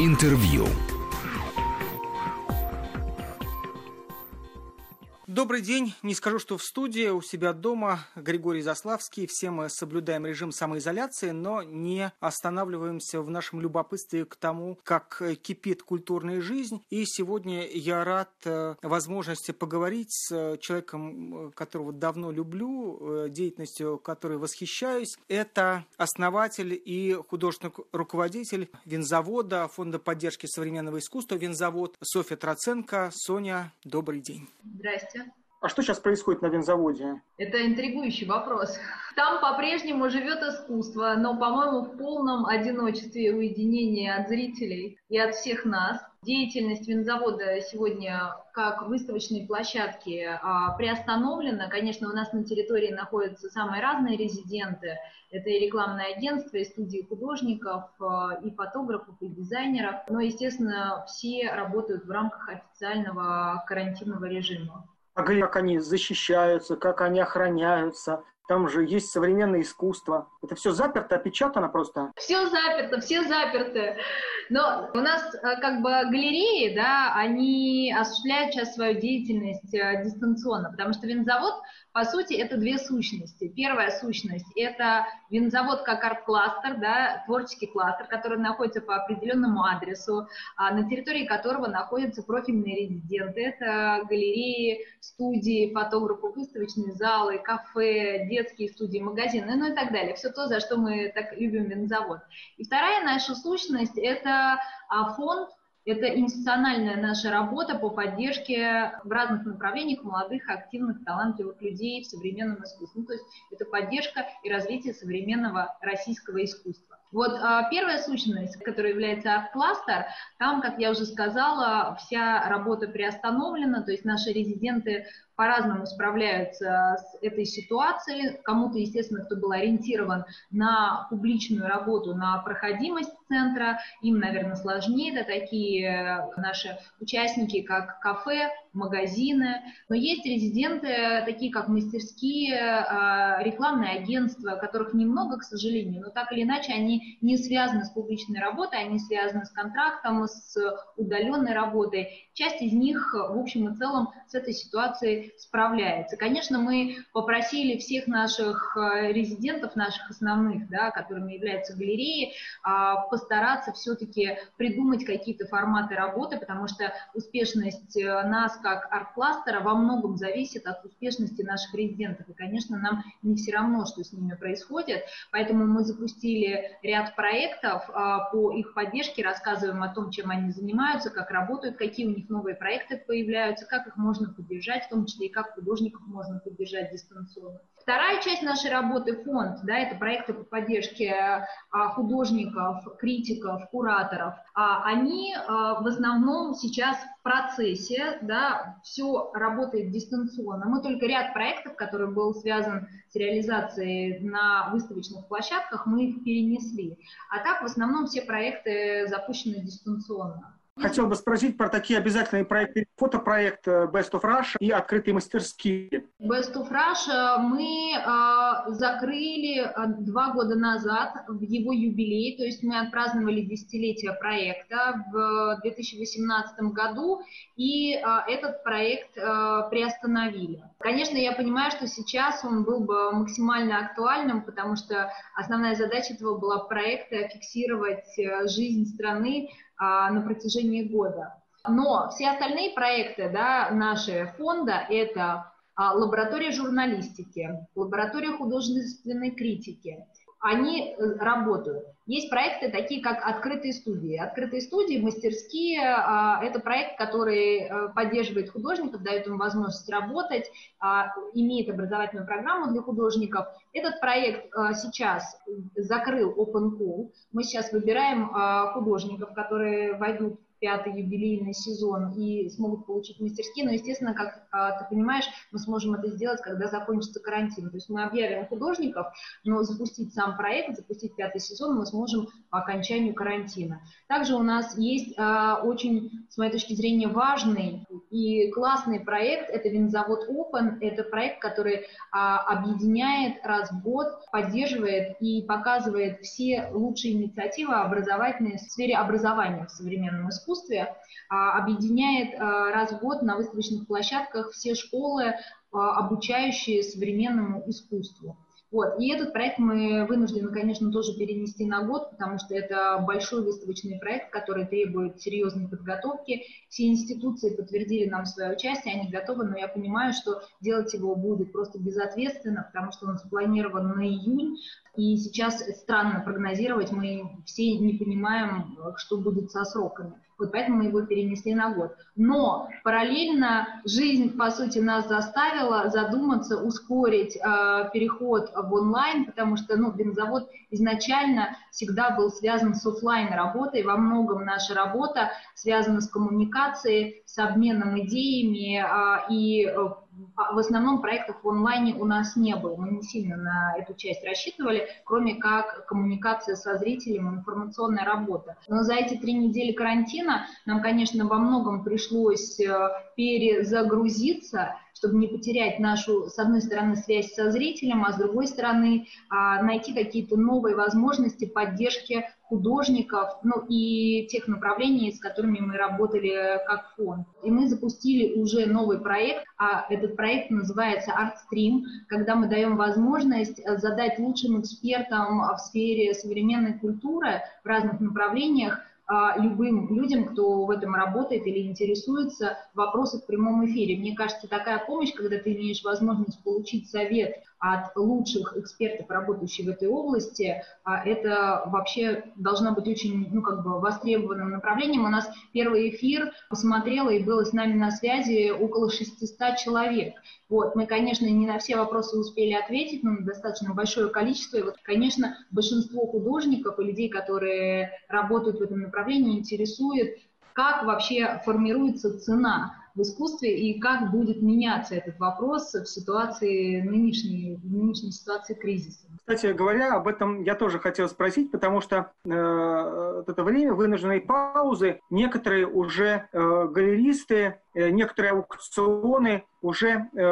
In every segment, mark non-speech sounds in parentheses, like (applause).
Интервью. Добрый день. Не скажу, что в студии, у себя дома Григорий Заславский. Все мы соблюдаем режим самоизоляции, но не останавливаемся в нашем любопытстве к тому, как кипит культурная жизнь. И сегодня я рад э, возможности поговорить с человеком, которого давно люблю, э, деятельностью которой восхищаюсь. Это основатель и художественный руководитель винзавода, Фонда поддержки современного искусства «Винзавод» Софья Троценко. Соня, добрый день. Здрасте. А что сейчас происходит на винзаводе? Это интригующий вопрос. Там по-прежнему живет искусство, но, по-моему, в полном одиночестве и уединении от зрителей и от всех нас. Деятельность винзавода сегодня как выставочной площадки а, приостановлена. Конечно, у нас на территории находятся самые разные резиденты. Это и рекламное агентство, и студии художников, а, и фотографов, и дизайнеров. Но, естественно, все работают в рамках официального карантинного режима как они защищаются, как они охраняются. Там же есть современное искусство. Это все заперто, опечатано просто. Все заперто, все заперты. Но у нас э, как бы галереи, да, они осуществляют сейчас свою деятельность э, дистанционно, потому что винзавод, по сути, это две сущности. Первая сущность – это винзавод как арт-кластер, да, творческий кластер, который находится по определенному адресу, а на территории которого находятся профильные резиденты. Это галереи, студии, фотографы, выставочные залы, кафе, детские студии, магазины, ну и так далее. Все то, за что мы так любим винзавод. И вторая наша сущность – это а, фонд, это институциональная наша работа по поддержке в разных направлениях молодых, активных, талантливых людей в современном искусстве. Ну, то есть это поддержка и развитие современного российского искусства. Вот а, первая сущность, которая является арт-кластер, там, как я уже сказала, вся работа приостановлена, то есть наши резиденты по-разному справляются с этой ситуацией. Кому-то, естественно, кто был ориентирован на публичную работу, на проходимость центра, им, наверное, сложнее. Это такие э, наши участники, как кафе, магазины. Но есть резиденты, такие как мастерские, э, рекламные агентства, которых немного, к сожалению, но так или иначе они не связаны с публичной работой, они связаны с контрактом, с удаленной работой. Часть из них, в общем и целом, с этой ситуацией справляется. Конечно, мы попросили всех наших э, резидентов, наших основных, да, которыми являются галереи, а, постараться все-таки придумать какие-то форматы работы, потому что успешность э, нас как арт-кластера во многом зависит от успешности наших резидентов. И, конечно, нам не все равно, что с ними происходит, поэтому мы запустили ряд проектов а, по их поддержке, рассказываем о том, чем они занимаются, как работают, какие у них новые проекты появляются, как их можно поддержать, в том числе числе и как художников можно поддержать дистанционно. Вторая часть нашей работы – фонд, да, это проекты по поддержке а, художников, критиков, кураторов. А они а, в основном сейчас в процессе, да, все работает дистанционно. Мы только ряд проектов, который был связан с реализацией на выставочных площадках, мы их перенесли. А так в основном все проекты запущены дистанционно. Хотел бы спросить про такие обязательные проекты. Фотопроект э, Best of Russia и открытые мастерские. Best of Russia мы э, закрыли э, два года назад в его юбилей, то есть мы отпраздновали десятилетие проекта в 2018 году, и э, этот проект э, приостановили. Конечно, я понимаю, что сейчас он был бы максимально актуальным, потому что основная задача этого была проекта фиксировать э, жизнь страны а, на протяжении года. Но все остальные проекты да, наши фонда – это а, лаборатория журналистики, лаборатория художественной критики, они э, работают. Есть проекты такие, как открытые студии. Открытые студии, мастерские а, – это проект, который э, поддерживает художников, дает им возможность работать, имеет образовательную программу для художников. Этот проект э, сейчас закрыл Open Call. Мы сейчас выбираем художников, которые войдут пятый юбилейный сезон и смогут получить мастерские, но, естественно, как а, ты понимаешь, мы сможем это сделать, когда закончится карантин. То есть мы объявим художников, но запустить сам проект, запустить пятый сезон мы сможем по окончанию карантина. Также у нас есть э, очень, с моей точки зрения, важный и классный проект. Это винзавод Open. Это проект, который э, объединяет раз в год, поддерживает и показывает все лучшие инициативы образовательные в сфере образования в современном искусстве. Э, объединяет э, раз в год на выставочных площадках все школы, обучающие современному искусству. Вот. И этот проект мы вынуждены, конечно, тоже перенести на год, потому что это большой выставочный проект, который требует серьезной подготовки. Все институции подтвердили нам свое участие, они готовы, но я понимаю, что делать его будет просто безответственно, потому что он запланирован на июнь, и сейчас странно прогнозировать, мы все не понимаем, что будет со сроками. Вот поэтому мы его перенесли на год. Но параллельно жизнь, по сути, нас заставила задуматься, ускорить э, переход в онлайн, потому что ну, бензовод изначально всегда был связан с офлайн работой. Во многом наша работа связана с коммуникацией, с обменом идеями э, и э, в основном проектов в онлайне у нас не было. Мы не сильно на эту часть рассчитывали, кроме как коммуникация со зрителем, информационная работа. Но за эти три недели карантина нам, конечно, во многом пришлось э, перезагрузиться, чтобы не потерять нашу, с одной стороны, связь со зрителем, а с другой стороны, а, найти какие-то новые возможности поддержки художников, ну и тех направлений, с которыми мы работали как фонд. И мы запустили уже новый проект, а этот проект называется ArtStream, когда мы даем возможность задать лучшим экспертам в сфере современной культуры в разных направлениях любым людям, кто в этом работает или интересуется, вопросы в прямом эфире. Мне кажется, такая помощь, когда ты имеешь возможность получить совет от лучших экспертов, работающих в этой области, а, это вообще должно быть очень ну, как бы востребованным направлением. У нас первый эфир посмотрела и было с нами на связи около 600 человек. Вот, мы, конечно, не на все вопросы успели ответить, но достаточно большое количество. И вот, конечно, большинство художников и людей, которые работают в этом направлении, интересует, как вообще формируется цена в искусстве и как будет меняться этот вопрос в ситуации нынешней, в нынешней ситуации кризиса. Кстати говоря, об этом я тоже хотел спросить, потому что э, это время вынужденной паузы некоторые уже э, галеристы некоторые аукционы уже э,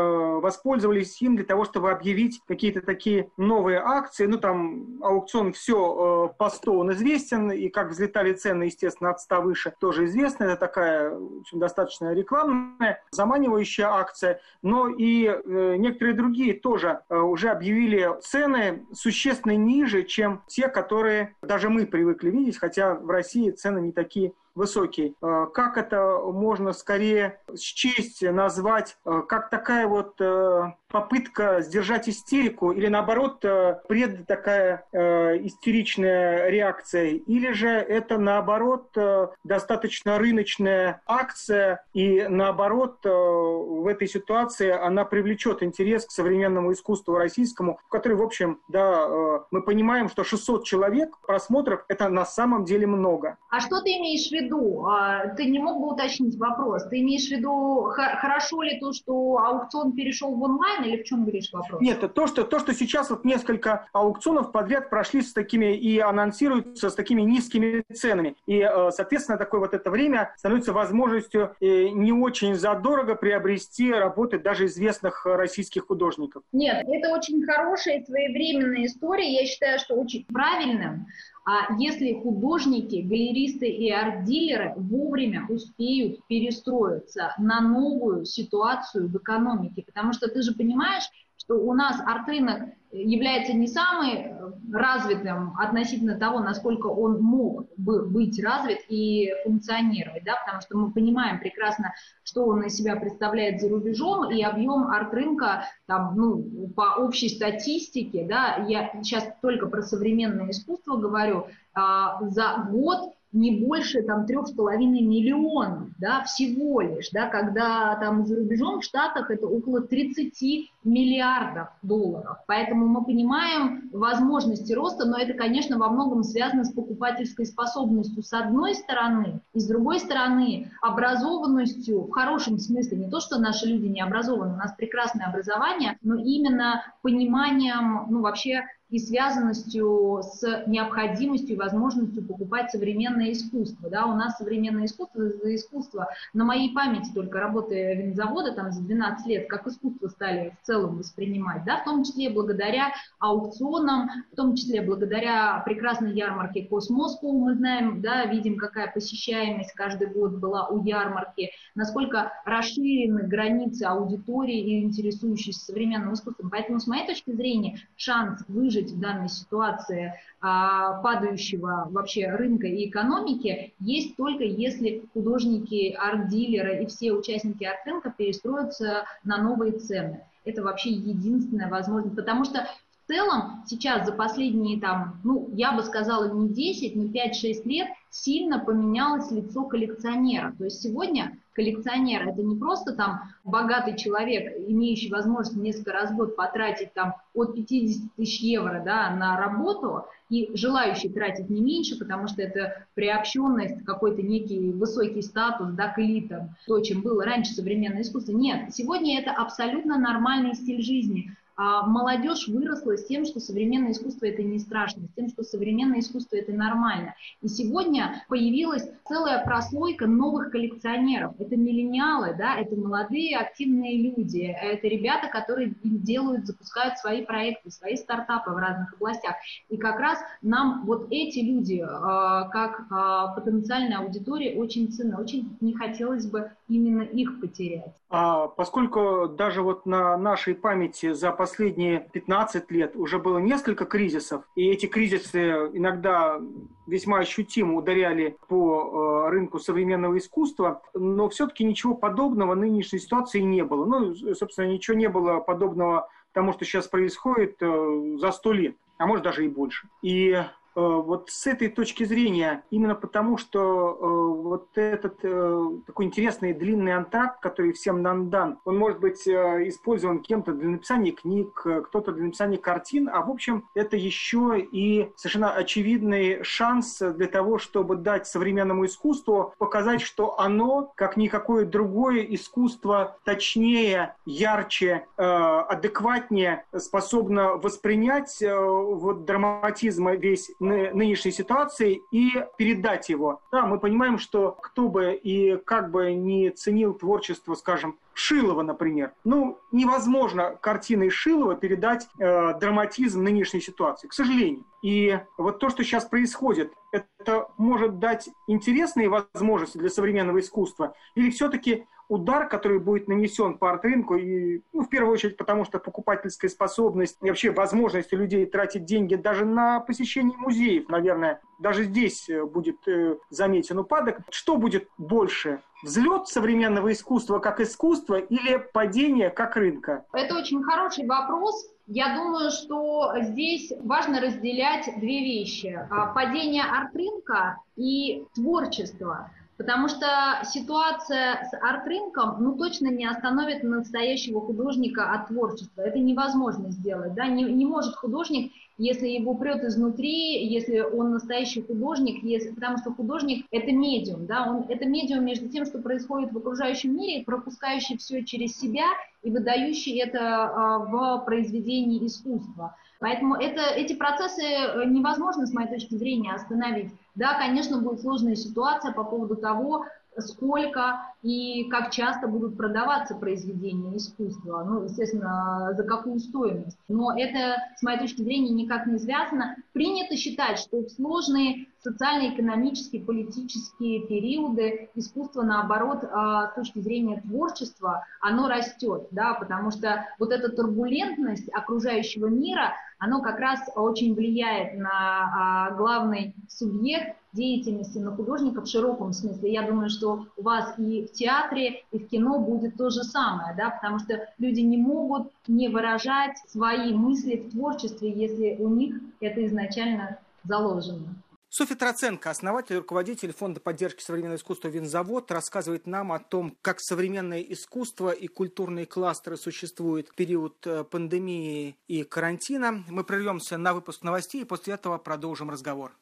воспользовались им для того, чтобы объявить какие-то такие новые акции. Ну, там аукцион все э, по 100 он известен, и как взлетали цены, естественно, от 100 выше, тоже известно. Это такая очень достаточно рекламная, заманивающая акция. Но и э, некоторые другие тоже э, уже объявили цены существенно ниже, чем те, которые даже мы привыкли видеть, хотя в России цены не такие высокий. Э, как это можно скорее счесть, назвать, э, как такая вот э, попытка сдержать истерику или наоборот пред такая истеричная реакция, или же это наоборот достаточно рыночная акция и наоборот в этой ситуации она привлечет интерес к современному искусству российскому, в который, в общем, да, мы понимаем, что 600 человек просмотров это на самом деле много. А что ты имеешь в виду? виду? А, ты не мог бы уточнить вопрос? Ты имеешь в виду, хорошо ли то, что аукцион перешел в онлайн, или в чем говоришь вопрос? Нет, то, что, то, что сейчас вот несколько аукционов подряд прошли с такими и анонсируются с такими низкими ценами. И, э, соответственно, такое вот это время становится возможностью э, не очень задорого приобрести работы даже известных российских художников. Нет, это очень хорошая своевременная история. Я считаю, что очень правильным а если художники, галеристы и арт-дилеры вовремя успеют перестроиться на новую ситуацию в экономике, потому что ты же понимаешь, что у нас арт-рынок является не самым э, развитым относительно того, насколько он мог бы быть развит и функционировать, да, потому что мы понимаем прекрасно, что он из себя представляет за рубежом, и объем арт-рынка, там, ну, по общей статистике, да, я сейчас только про современное искусство говорю, а, за год не больше там трех с половиной миллионов, да, всего лишь, да, когда там за рубежом в Штатах это около 30 миллиардов долларов. Поэтому мы понимаем возможности роста, но это, конечно, во многом связано с покупательской способностью с одной стороны, и с другой стороны образованностью в хорошем смысле, не то, что наши люди не образованы, у нас прекрасное образование, но именно пониманием, ну, вообще и связанностью с необходимостью и возможностью покупать современное искусство. Да, у нас современное искусство за искусство, на моей памяти только работая винзавода там за 12 лет, как искусство стали в целом воспринимать, да, в том числе благодаря аукционам, в том числе благодаря прекрасной ярмарке Космоску, мы знаем, да, видим, какая посещаемость каждый год была у ярмарки, насколько расширены границы аудитории и интересующейся современным искусством. Поэтому, с моей точки зрения, шанс выжить в данной ситуации а, падающего вообще рынка и экономики есть только если художники, арт-дилеры и все участники арт-рынка перестроятся на новые цены. Это вообще единственная возможность, потому что в целом сейчас за последние там, ну, я бы сказала не 10, но 5-6 лет сильно поменялось лицо коллекционера. То есть сегодня коллекционер это не просто там богатый человек, имеющий возможность несколько раз в год потратить там от 50 тысяч евро да, на работу и желающий тратить не меньше, потому что это приобщенность, какой-то некий высокий статус да, к элитам, то, чем было раньше современное искусство. Нет, сегодня это абсолютно нормальный стиль жизни молодежь выросла с тем, что современное искусство это не страшно, с тем, что современное искусство это нормально. И сегодня появилась целая прослойка новых коллекционеров. Это миллениалы, да, это молодые активные люди, это ребята, которые делают, запускают свои проекты, свои стартапы в разных областях. И как раз нам вот эти люди, а, как а, потенциальная аудитория, очень ценны. Очень не хотелось бы именно их потерять. А поскольку даже вот на нашей памяти за последние 15 лет уже было несколько кризисов, и эти кризисы иногда весьма ощутимо ударяли по э, рынку современного искусства, но все-таки ничего подобного нынешней ситуации не было. Ну, собственно, ничего не было подобного тому, что сейчас происходит э, за сто лет, а может даже и больше. И вот с этой точки зрения, именно потому, что э, вот этот э, такой интересный длинный антракт, который всем нам дан, он может быть использован кем-то для написания книг, кто-то для написания картин, а в общем это еще и совершенно очевидный шанс для того, чтобы дать современному искусству показать, что оно, как никакое другое искусство, точнее, ярче, адекватнее способно воспринять вот драматизм весь нынешней ситуации и передать его. Да, мы понимаем, что кто бы и как бы не ценил творчество, скажем, Шилова, например. Ну, невозможно картиной Шилова передать э, драматизм нынешней ситуации, к сожалению. И вот то, что сейчас происходит, это может дать интересные возможности для современного искусства или все-таки удар, который будет нанесен по арт-рынку, и, ну, в первую очередь, потому что покупательская способность и вообще возможности людей тратить деньги даже на посещение музеев, наверное, даже здесь э, будет э, заметен упадок. Что будет больше? Взлет современного искусства как искусства или падение как рынка? Это очень хороший вопрос. Я думаю, что здесь важно разделять две вещи. А, падение арт-рынка и творчество. Потому что ситуация с арт-рынком, ну, точно не остановит настоящего художника от творчества. Это невозможно сделать, да, не, не может художник, если его прет изнутри, если он настоящий художник, если, потому что художник – это медиум, да, он, это медиум между тем, что происходит в окружающем мире, пропускающий все через себя и выдающий это а, в произведении искусства. Поэтому это, эти процессы э, невозможно, с моей точки зрения, остановить. Да, конечно, будет сложная ситуация по поводу того, сколько и как часто будут продаваться произведения искусства, ну, естественно, за какую стоимость. Но это, с моей точки зрения, никак не связано. Принято считать, что в сложные социально-экономические, политические периоды искусство, наоборот, а, с точки зрения творчества, оно растет, да, потому что вот эта турбулентность окружающего мира, оно как раз очень влияет на а, главный субъект деятельности на художника в широком смысле. Я думаю, что у вас и в театре, и в кино будет то же самое, да, потому что люди не могут не выражать свои мысли в творчестве, если у них это изначально заложено. Софья Троценко, основатель и руководитель Фонда поддержки современного искусства «Винзавод», рассказывает нам о том, как современное искусство и культурные кластеры существуют в период э, пандемии и карантина. Мы прервемся на выпуск новостей и после этого продолжим разговор.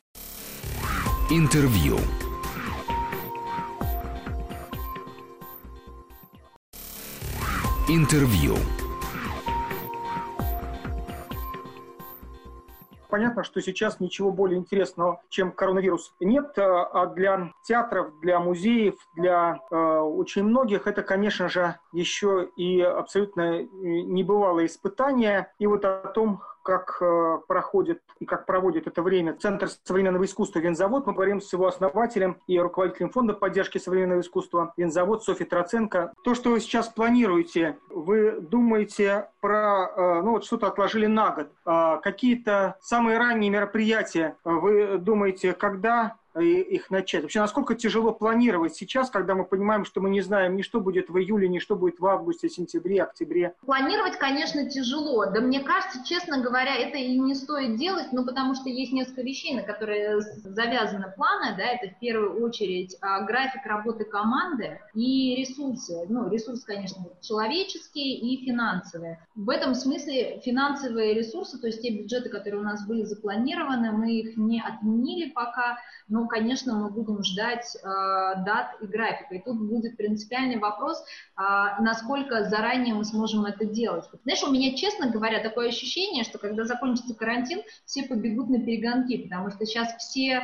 Интервью. Интервью. Понятно, что сейчас ничего более интересного, чем коронавирус, нет. А для театров, для музеев, для э, очень многих это, конечно же, еще и абсолютно небывалое испытание. И вот о том, как э, проходит и как проводит это время Центр современного искусства «Винзавод». Мы говорим с его основателем и руководителем фонда поддержки современного искусства «Винзавод» Софьей Троценко. То, что вы сейчас планируете, вы думаете про, э, ну вот что-то отложили на год, а какие-то самые ранние мероприятия, вы думаете, когда их начать? Вообще, насколько тяжело планировать сейчас, когда мы понимаем, что мы не знаем ни что будет в июле, ни что будет в августе, сентябре, октябре? Планировать, конечно, тяжело. Да мне кажется, честно говоря, это и не стоит делать, ну, потому что есть несколько вещей, на которые завязаны планы, да, это в первую очередь а, график работы команды и ресурсы. Ну, ресурсы, конечно, человеческие и финансовые. В этом смысле финансовые ресурсы, то есть те бюджеты, которые у нас были запланированы, мы их не отменили пока, но конечно, мы будем ждать э, дат и графика. И тут будет принципиальный вопрос, э, насколько заранее мы сможем это делать. Знаешь, у меня, честно говоря, такое ощущение, что когда закончится карантин, все побегут на перегонки, потому что сейчас все э,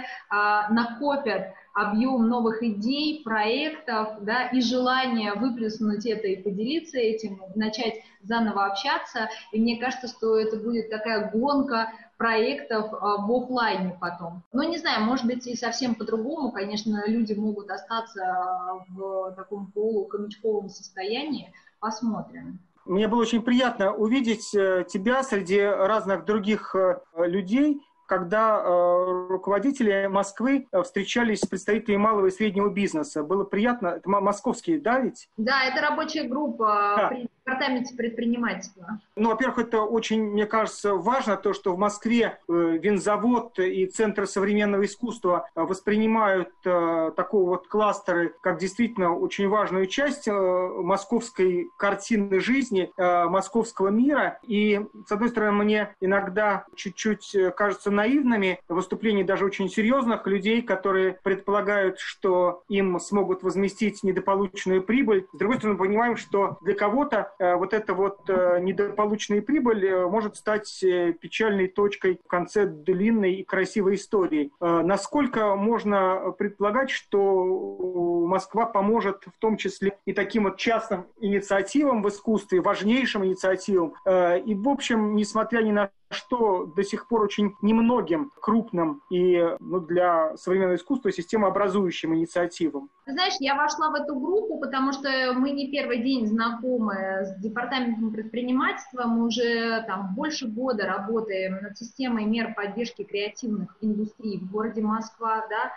накопят объем новых идей, проектов, да, и желание выплеснуть это и поделиться этим, начать заново общаться. И мне кажется, что это будет такая гонка проектов а, в офлайне потом. Ну, не знаю, может быть и совсем по-другому. Конечно, люди могут остаться в таком полукомичковом состоянии. Посмотрим. Мне было очень приятно увидеть э, тебя среди разных других э, людей, когда э, руководители Москвы э, встречались с представителями малого и среднего бизнеса. Было приятно. Это московские, да, ведь? Да, это рабочая группа да. Департаменте предпринимательства. Ну, во-первых, это очень, мне кажется, важно, то, что в Москве э, винзавод и Центр современного искусства э, воспринимают э, такого вот кластеры как действительно очень важную часть московской картины жизни, московского мира. И, с одной стороны, мне иногда чуть-чуть кажется наивными выступления даже очень серьезных людей, которые предполагают, что им смогут возместить недополученную прибыль. С другой стороны, понимаем, что для кого-то вот эта вот э, недополученная прибыль э, может стать печальной точкой в конце длинной и красивой истории. Насколько можно предполагать, что Москва поможет в том числе и таким вот частным инициативам в искусстве, важнейшим инициативам. И, в общем, несмотря ни на что до сих пор очень немногим крупным и ну, для современного искусства системообразующим инициативам. знаешь, я вошла в эту группу, потому что мы не первый день знакомы с департаментом предпринимательства, мы уже там больше года работаем над системой мер поддержки креативных индустрий в городе Москва, да,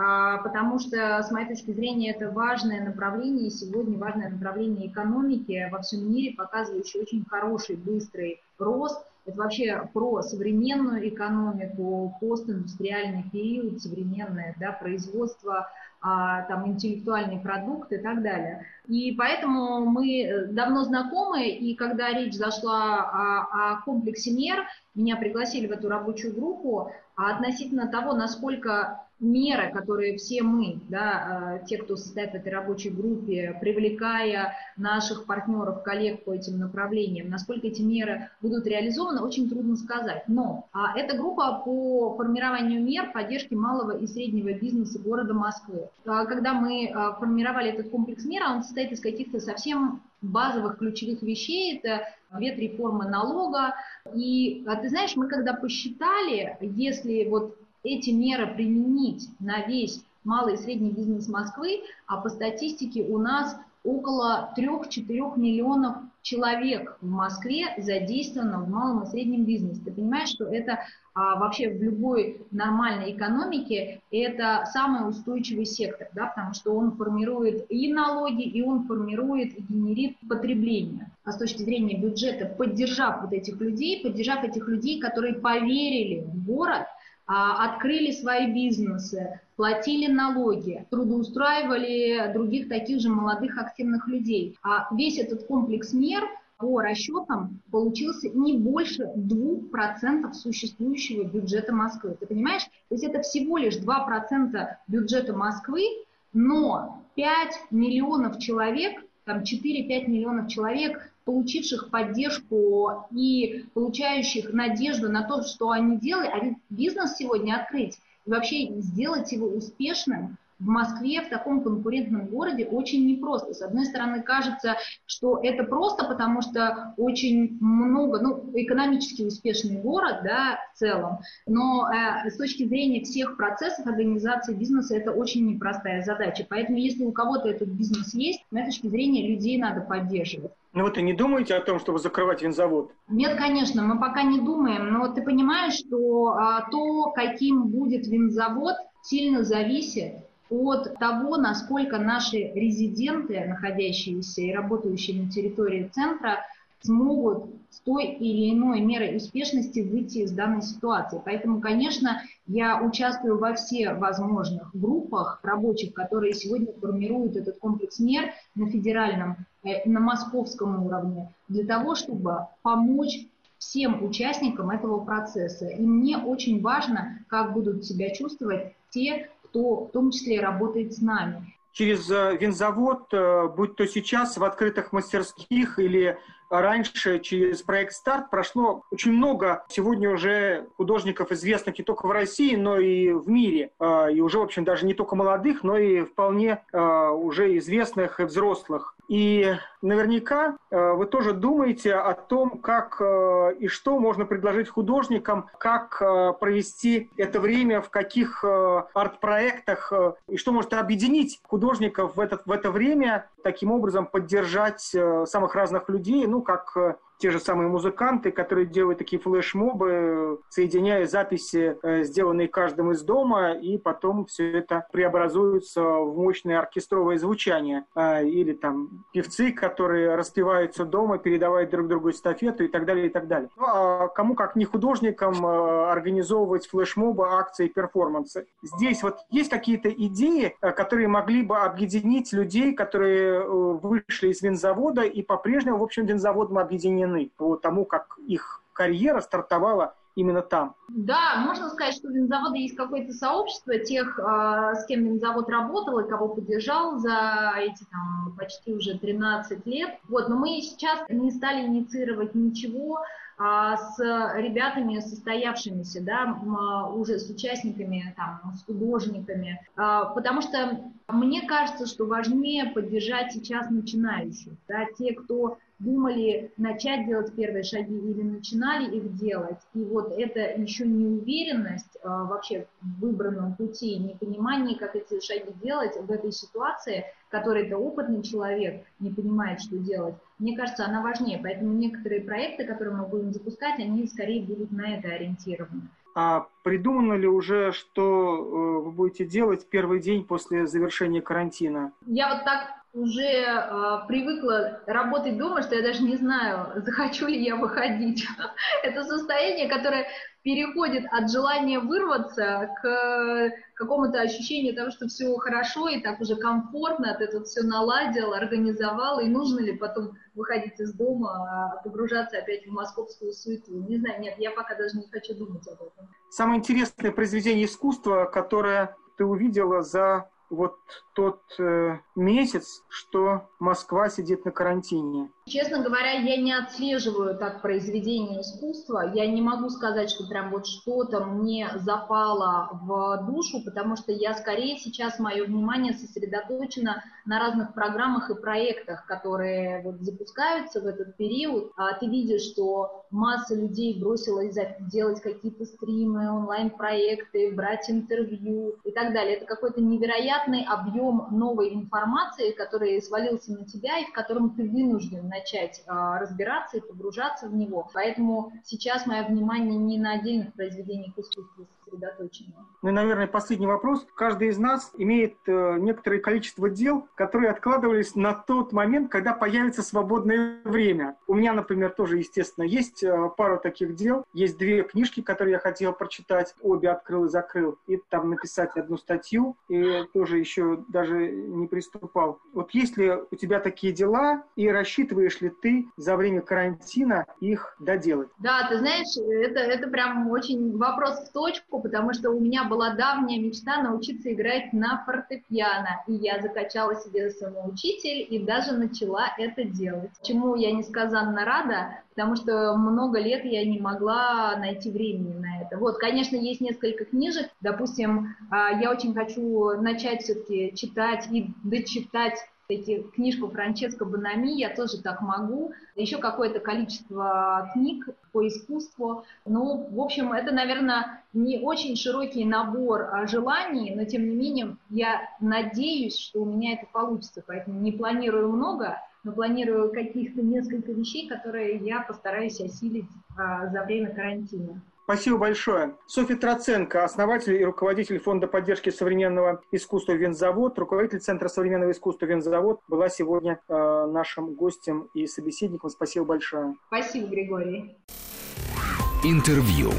а, потому что, с моей точки зрения, это важное направление, сегодня важное направление экономики во всем мире, показывающее очень хороший, быстрый рост, это вообще про современную экономику, постиндустриальный период, современное да, производство, а, там, интеллектуальный продукт и так далее. И поэтому мы давно знакомы, и когда речь зашла о, о комплексе мер, меня пригласили в эту рабочую группу, а относительно того, насколько меры, которые все мы, да, э, те, кто состоит в этой рабочей группе, привлекая наших партнеров, коллег по этим направлениям, насколько эти меры будут реализованы, очень трудно сказать. Но а, это группа по формированию мер поддержки малого и среднего бизнеса города Москвы. А, когда мы а, формировали этот комплекс мер, он состоит из каких-то совсем базовых ключевых вещей. Это две-три налога. И ты знаешь, мы когда посчитали, если вот эти меры применить на весь малый и средний бизнес Москвы, а по статистике у нас около 3-4 миллионов человек в Москве задействовано в малом и среднем бизнесе. Ты понимаешь, что это а, вообще в любой нормальной экономике это самый устойчивый сектор, да, потому что он формирует и налоги, и он формирует и генерит потребление. А с точки зрения бюджета, поддержав вот этих людей, поддержав этих людей, которые поверили в город, открыли свои бизнесы, платили налоги, трудоустраивали других таких же молодых активных людей. А весь этот комплекс мер по расчетам получился не больше 2% существующего бюджета Москвы. Ты понимаешь? То есть это всего лишь 2% бюджета Москвы, но 5 миллионов человек там 4-5 миллионов человек, получивших поддержку и получающих надежду на то, что они делают, а ведь бизнес сегодня открыть и вообще сделать его успешным – в Москве, в таком конкурентном городе, очень непросто. С одной стороны, кажется, что это просто, потому что очень много, ну, экономически успешный город, да, в целом, но э, с точки зрения всех процессов организации бизнеса это очень непростая задача. Поэтому, если у кого-то этот бизнес есть, моей точки зрения, людей надо поддерживать. Ну вы-то не думаете о том, чтобы закрывать винзавод? Нет, конечно, мы пока не думаем, но ты понимаешь, что а, то, каким будет винзавод, сильно зависит от того, насколько наши резиденты, находящиеся и работающие на территории центра, смогут с той или иной мерой успешности выйти из данной ситуации. Поэтому, конечно, я участвую во всех возможных группах рабочих, которые сегодня формируют этот комплекс мер на федеральном, на московском уровне, для того, чтобы помочь всем участникам этого процесса. И мне очень важно, как будут себя чувствовать те, кто в том числе работает с нами. Через э, винзавод, э, будь то сейчас в открытых мастерских или раньше через проект «Старт» прошло очень много сегодня уже художников, известных не только в России, но и в мире. Э, и уже, в общем, даже не только молодых, но и вполне уже известных и взрослых. И наверняка э, вы тоже думаете о том, как э, и что можно предложить художникам, как э, провести это время, в каких арт-проектах, и что может объединить художников в это, в это время, таким образом поддержать самых разных людей, ну, как те же самые музыканты, которые делают такие флешмобы, соединяя записи, э, сделанные каждым из дома, и потом все это преобразуется в мощное оркестровое звучание. А, или там певцы, которые распеваются дома, передавая друг другу эстафету и так далее, и так далее. Ну, а кому, как не художникам, э, организовывать флешмобы, акции, перформансы. Здесь вот есть какие-то идеи, э, которые могли бы объединить людей, которые вышли из винзавода и по-прежнему, в общем, винзаводом объединены удивлены по тому, как их карьера стартовала именно там. Да, можно сказать, что у винзавода есть какое-то сообщество тех, а, с кем винзавод работал и кого поддержал за эти там почти уже 13 лет. Вот, но мы сейчас не стали инициировать ничего а, с ребятами состоявшимися, да, а, уже с участниками, там, с художниками, потому что мне кажется, что важнее поддержать сейчас начинающих, да, те, кто думали начать делать первые шаги или начинали их делать. И вот это еще неуверенность а, вообще в выбранном пути, непонимание, как эти шаги делать в этой ситуации, в которой это опытный человек не понимает, что делать, мне кажется, она важнее. Поэтому некоторые проекты, которые мы будем запускать, они скорее будут на это ориентированы. А придумано ли уже, что э, вы будете делать первый день после завершения карантина? Я вот так уже э, привыкла работать дома, что я даже не знаю, (laughs) захочу ли я выходить. (laughs) Это состояние, которое переходит от желания вырваться к какому-то ощущению того, что все хорошо и так уже комфортно, ты тут все наладил, организовал, и нужно ли потом выходить из дома, а погружаться опять в московскую суету. Не знаю, нет, я пока даже не хочу думать об этом. Самое интересное произведение искусства, которое ты увидела за вот тот э, месяц, что Москва сидит на карантине? Честно говоря, я не отслеживаю так произведение искусства. Я не могу сказать, что прям вот что-то мне запало в душу, потому что я скорее сейчас, мое внимание сосредоточено на разных программах и проектах, которые вот запускаются в этот период. А ты видишь, что масса людей бросилась делать какие-то стримы, онлайн-проекты, брать интервью и так далее. Это какой-то невероятный объем новой информации, который свалился на тебя и в котором ты вынужден начать а, разбираться и погружаться в него. Поэтому сейчас мое внимание не на отдельных произведениях искусства сосредоточено. Ну и, наверное, последний вопрос. Каждый из нас имеет э, некоторое количество дел, которые откладывались на тот момент, когда появится свободное время. У меня, например, тоже, естественно, есть э, пару таких дел. Есть две книжки, которые я хотел прочитать. Обе открыл и закрыл. И там написать одну статью. И тоже еще даже не приступал. Вот есть ли у тебя такие дела и рассчитываешь ли ты за время карантина их доделать? Да, ты знаешь, это, это прям очень вопрос в точку, потому что у меня была давняя мечта научиться играть на фортепиано, и я закачала себе самоучитель и даже начала это делать. Чему я несказанно рада, потому что много лет я не могла найти времени на это. Вот, конечно, есть несколько книжек, допустим, а, я очень хочу начать все-таки читать и дочитать эти книжку Франческо Банами, я тоже так могу. Еще какое-то количество книг по искусству. Ну, в общем, это, наверное, не очень широкий набор желаний, но тем не менее я надеюсь, что у меня это получится. Поэтому не планирую много, но планирую каких-то несколько вещей, которые я постараюсь осилить а, за время карантина. Спасибо большое. Софья Троценко, основатель и руководитель Фонда поддержки современного искусства «Винзавод», руководитель Центра современного искусства «Винзавод», была сегодня э, нашим гостем и собеседником. Спасибо большое. Спасибо, Григорий. Интервью.